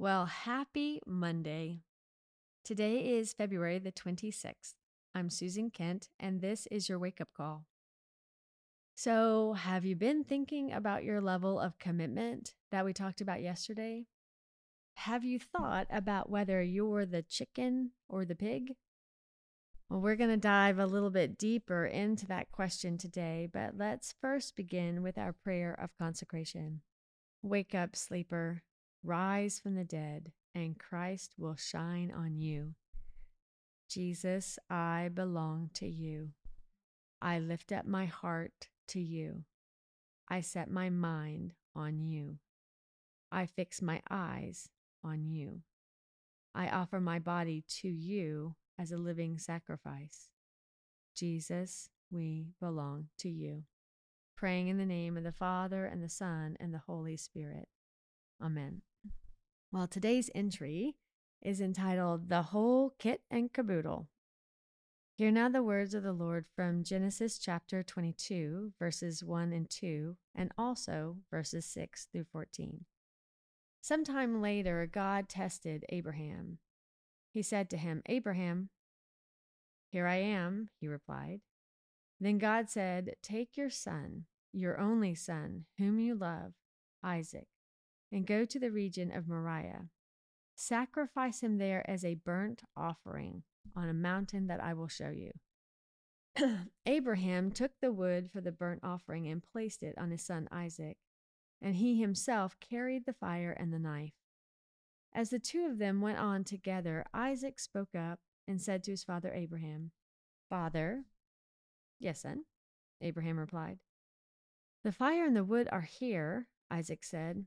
Well, happy Monday. Today is February the 26th. I'm Susan Kent, and this is your wake up call. So, have you been thinking about your level of commitment that we talked about yesterday? Have you thought about whether you're the chicken or the pig? Well, we're going to dive a little bit deeper into that question today, but let's first begin with our prayer of consecration. Wake up, sleeper, rise from the dead, and Christ will shine on you. Jesus, I belong to you. I lift up my heart to you. I set my mind on you. I fix my eyes on you. I offer my body to you as a living sacrifice. Jesus, we belong to you. Praying in the name of the Father, and the Son, and the Holy Spirit. Amen. Well, today's entry is entitled The Whole Kit and Caboodle. Hear now the words of the Lord from Genesis chapter 22, verses 1 and 2, and also verses 6 through 14. Sometime later, God tested Abraham. He said to him, Abraham, Here I am, he replied. Then God said, Take your son, your only son, whom you love, Isaac, and go to the region of Moriah. Sacrifice him there as a burnt offering on a mountain that I will show you. Abraham took the wood for the burnt offering and placed it on his son Isaac and he himself carried the fire and the knife. As the two of them went on together, Isaac spoke up and said to his father Abraham, Father, yes, son, Abraham replied. The fire and the wood are here, Isaac said,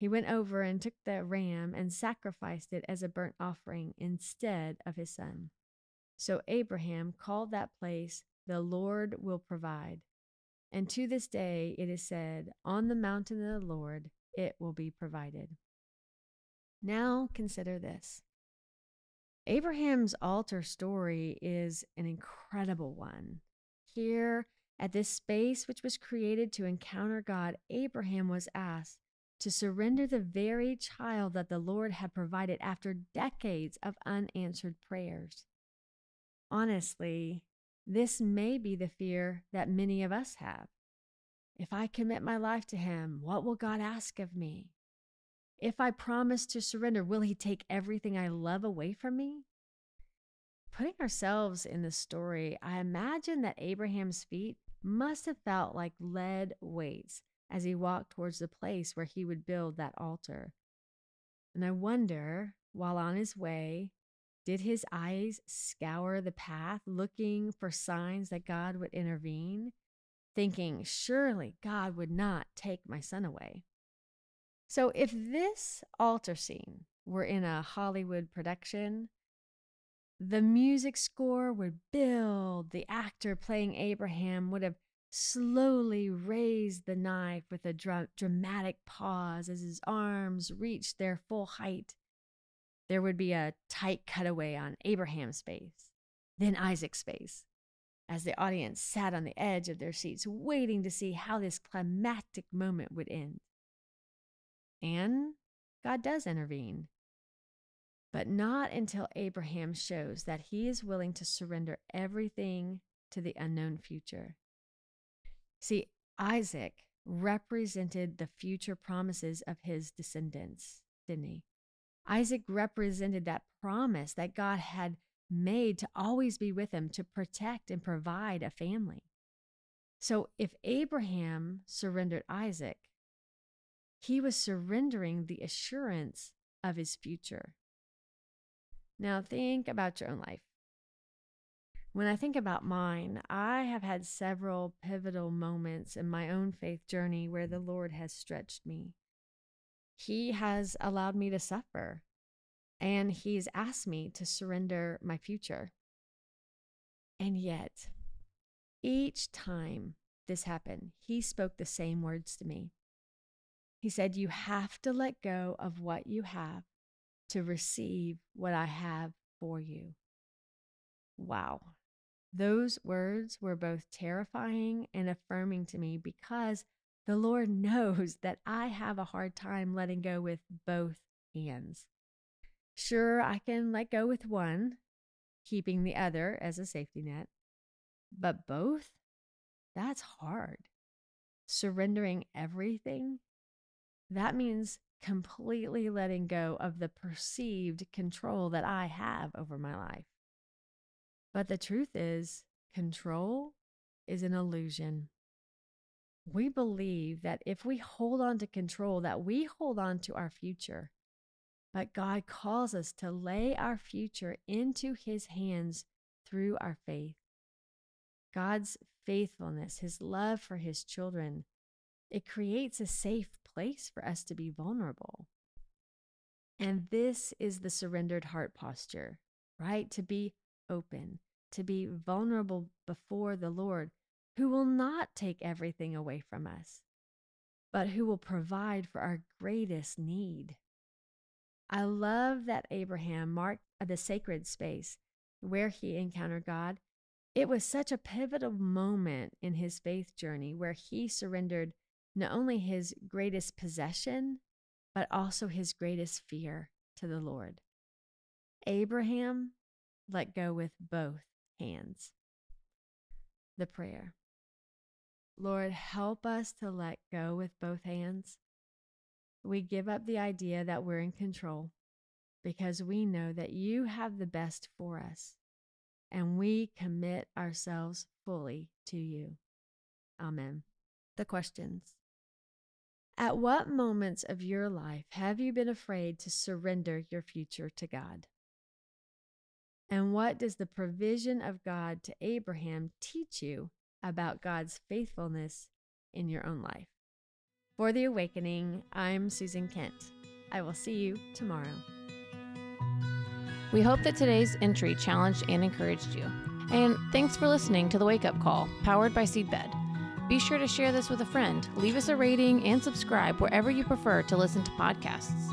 He went over and took the ram and sacrificed it as a burnt offering instead of his son. So Abraham called that place, The Lord will provide. And to this day it is said, On the mountain of the Lord it will be provided. Now consider this Abraham's altar story is an incredible one. Here, at this space which was created to encounter God, Abraham was asked to surrender the very child that the Lord had provided after decades of unanswered prayers. Honestly, this may be the fear that many of us have. If I commit my life to Him, what will God ask of me? If I promise to surrender, will He take everything I love away from me? Putting ourselves in the story, I imagine that Abraham's feet must have felt like lead weights as he walked towards the place where he would build that altar. And I wonder, while on his way, did his eyes scour the path looking for signs that God would intervene, thinking, surely God would not take my son away? So, if this altar scene were in a Hollywood production, the music score would build. The actor playing Abraham would have slowly raised the knife with a dra- dramatic pause as his arms reached their full height there would be a tight cutaway on Abraham's face, then Isaac's face, as the audience sat on the edge of their seats, waiting to see how this climactic moment would end. And God does intervene, but not until Abraham shows that he is willing to surrender everything to the unknown future. See, Isaac represented the future promises of his descendants, didn't he? Isaac represented that promise that God had made to always be with him, to protect and provide a family. So if Abraham surrendered Isaac, he was surrendering the assurance of his future. Now, think about your own life. When I think about mine, I have had several pivotal moments in my own faith journey where the Lord has stretched me. He has allowed me to suffer, and He's asked me to surrender my future. And yet, each time this happened, He spoke the same words to me. He said, You have to let go of what you have to receive what I have for you. Wow. Those words were both terrifying and affirming to me because the Lord knows that I have a hard time letting go with both hands. Sure, I can let go with one, keeping the other as a safety net, but both? That's hard. Surrendering everything? That means completely letting go of the perceived control that I have over my life. But the truth is, control is an illusion. We believe that if we hold on to control, that we hold on to our future. But God calls us to lay our future into his hands through our faith. God's faithfulness, his love for his children, it creates a safe place for us to be vulnerable. And this is the surrendered heart posture, right? To be open, to be vulnerable before the Lord, who will not take everything away from us, but who will provide for our greatest need. I love that Abraham marked the sacred space where he encountered God. It was such a pivotal moment in his faith journey where he surrendered not only his greatest possession, but also his greatest fear to the Lord. Abraham let go with both hands. The prayer Lord, help us to let go with both hands. We give up the idea that we're in control because we know that you have the best for us and we commit ourselves fully to you. Amen. The questions At what moments of your life have you been afraid to surrender your future to God? And what does the provision of God to Abraham teach you about God's faithfulness in your own life? For the Awakening, I'm Susan Kent. I will see you tomorrow. We hope that today's entry challenged and encouraged you. And thanks for listening to the Wake Up Call, powered by Seedbed. Be sure to share this with a friend, leave us a rating, and subscribe wherever you prefer to listen to podcasts.